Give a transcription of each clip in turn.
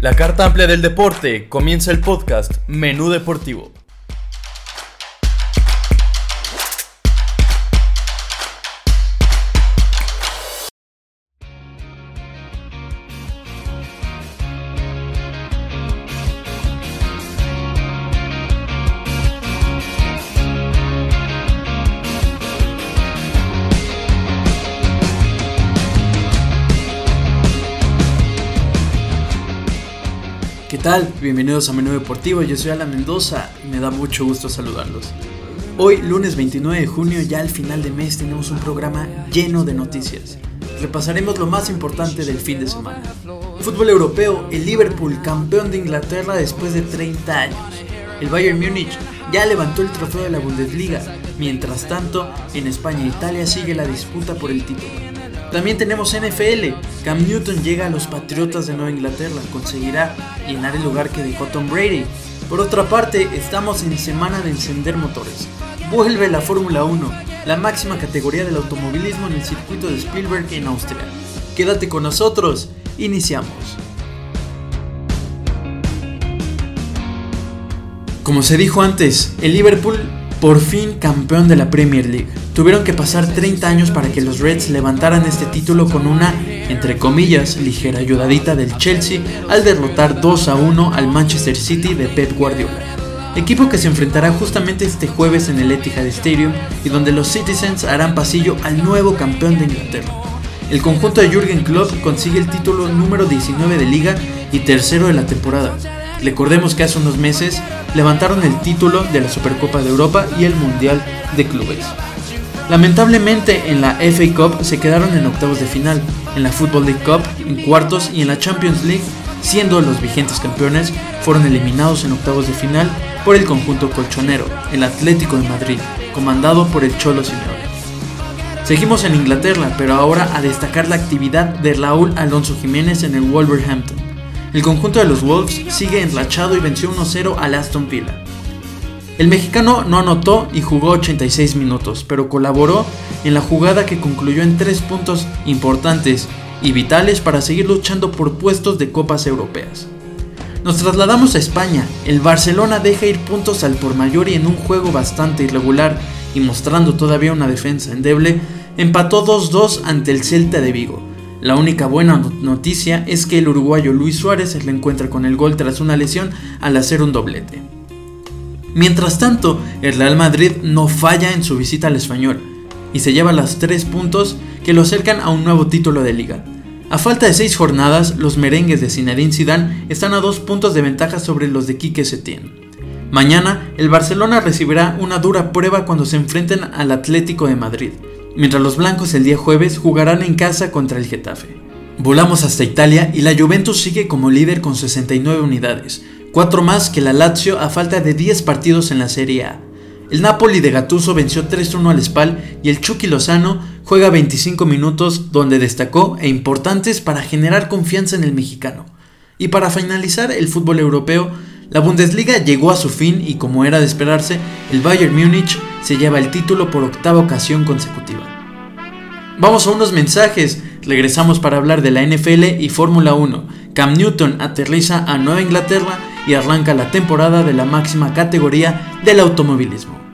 La carta amplia del deporte comienza el podcast Menú Deportivo. ¿Qué tal? Bienvenidos a Menú Deportivo, yo soy Alan Mendoza me da mucho gusto saludarlos. Hoy, lunes 29 de junio, ya al final de mes, tenemos un programa lleno de noticias. Repasaremos lo más importante del fin de semana. Fútbol europeo, el Liverpool, campeón de Inglaterra después de 30 años. El Bayern Múnich ya levantó el trofeo de la Bundesliga. Mientras tanto, en España e Italia sigue la disputa por el título. También tenemos NFL. Cam Newton llega a los Patriotas de Nueva Inglaterra. Conseguirá llenar el lugar que dejó Tom Brady. Por otra parte, estamos en semana de encender motores. Vuelve la Fórmula 1, la máxima categoría del automovilismo en el circuito de Spielberg en Austria. Quédate con nosotros. Iniciamos. Como se dijo antes, el Liverpool por fin campeón de la Premier League. Tuvieron que pasar 30 años para que los Reds levantaran este título con una, entre comillas, ligera ayudadita del Chelsea al derrotar 2 a 1 al Manchester City de Pep Guardiola. Equipo que se enfrentará justamente este jueves en el Etihad Stadium y donde los Citizens harán pasillo al nuevo campeón de Inglaterra. El conjunto de Jürgen Klopp consigue el título número 19 de liga y tercero de la temporada. Recordemos que hace unos meses levantaron el título de la Supercopa de Europa y el Mundial de Clubes. Lamentablemente en la FA Cup se quedaron en octavos de final, en la Football League Cup en cuartos y en la Champions League, siendo los vigentes campeones, fueron eliminados en octavos de final por el conjunto colchonero, el Atlético de Madrid, comandado por el Cholo Simeone. Seguimos en Inglaterra, pero ahora a destacar la actividad de Raúl Alonso Jiménez en el Wolverhampton. El conjunto de los Wolves sigue enrachado y venció 1-0 al Aston Villa. El mexicano no anotó y jugó 86 minutos, pero colaboró en la jugada que concluyó en tres puntos importantes y vitales para seguir luchando por puestos de copas europeas. Nos trasladamos a España. El Barcelona deja ir puntos al por mayor y en un juego bastante irregular y mostrando todavía una defensa endeble, empató 2-2 ante el Celta de Vigo. La única buena noticia es que el uruguayo Luis Suárez se encuentra con el gol tras una lesión al hacer un doblete. Mientras tanto, el Real Madrid no falla en su visita al español y se lleva los tres puntos que lo acercan a un nuevo título de liga. A falta de seis jornadas, los merengues de Zinedine Zidane están a dos puntos de ventaja sobre los de Quique Setién. Mañana, el Barcelona recibirá una dura prueba cuando se enfrenten al Atlético de Madrid, mientras los blancos el día jueves jugarán en casa contra el Getafe. Volamos hasta Italia y la Juventus sigue como líder con 69 unidades, cuatro más que la Lazio a falta de 10 partidos en la Serie A. El Napoli de Gattuso venció 3-1 al Spal y el Chucky Lozano juega 25 minutos donde destacó e importantes para generar confianza en el mexicano. Y para finalizar el fútbol europeo, la Bundesliga llegó a su fin y como era de esperarse, el Bayern Múnich se lleva el título por octava ocasión consecutiva. Vamos a unos mensajes, regresamos para hablar de la NFL y Fórmula 1. Cam Newton aterriza a Nueva Inglaterra y arranca la temporada de la máxima categoría del automovilismo.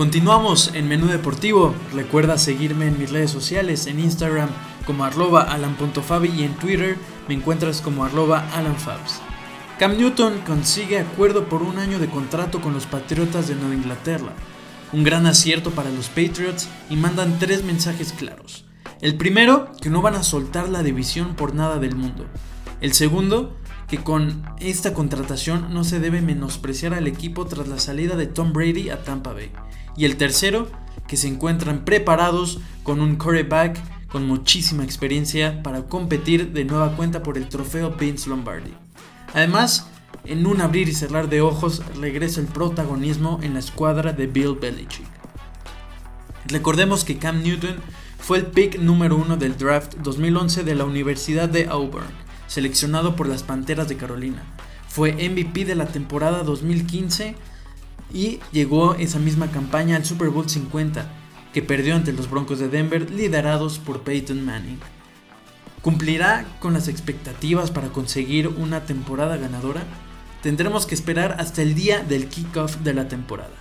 Continuamos en Menú Deportivo. Recuerda seguirme en mis redes sociales, en Instagram como arroba alan.fabi y en Twitter me encuentras como arroba alanfabs. Cam Newton consigue acuerdo por un año de contrato con los Patriotas de Nueva Inglaterra. Un gran acierto para los Patriots y mandan tres mensajes claros. El primero, que no van a soltar la división por nada del mundo. El segundo, que con esta contratación no se debe menospreciar al equipo tras la salida de Tom Brady a Tampa Bay. Y el tercero, que se encuentran preparados con un quarterback con muchísima experiencia para competir de nueva cuenta por el trofeo Vince Lombardi. Además, en un abrir y cerrar de ojos regresa el protagonismo en la escuadra de Bill Belichick. Recordemos que Cam Newton fue el pick número uno del draft 2011 de la Universidad de Auburn, seleccionado por las Panteras de Carolina. Fue MVP de la temporada 2015 y llegó esa misma campaña al Super Bowl 50, que perdió ante los Broncos de Denver liderados por Peyton Manning. ¿Cumplirá con las expectativas para conseguir una temporada ganadora? Tendremos que esperar hasta el día del kickoff de la temporada.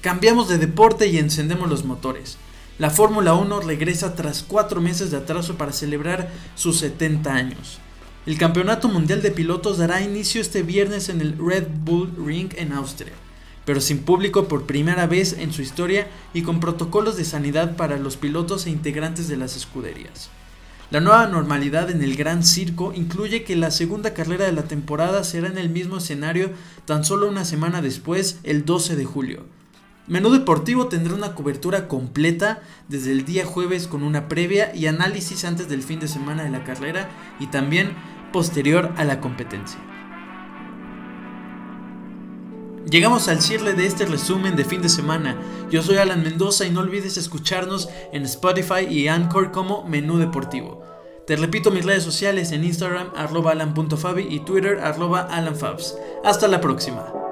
Cambiamos de deporte y encendemos los motores. La Fórmula 1 regresa tras cuatro meses de atraso para celebrar sus 70 años. El Campeonato Mundial de Pilotos dará inicio este viernes en el Red Bull Ring en Austria, pero sin público por primera vez en su historia y con protocolos de sanidad para los pilotos e integrantes de las escuderías. La nueva normalidad en el Gran Circo incluye que la segunda carrera de la temporada será en el mismo escenario tan solo una semana después, el 12 de julio. Menú Deportivo tendrá una cobertura completa desde el día jueves con una previa y análisis antes del fin de semana de la carrera y también posterior a la competencia. Llegamos al cierre de este resumen de fin de semana. Yo soy Alan Mendoza y no olvides escucharnos en Spotify y Anchor como Menú Deportivo. Te repito mis redes sociales en Instagram arroba alan.fabi y Twitter arroba alanfabs. Hasta la próxima.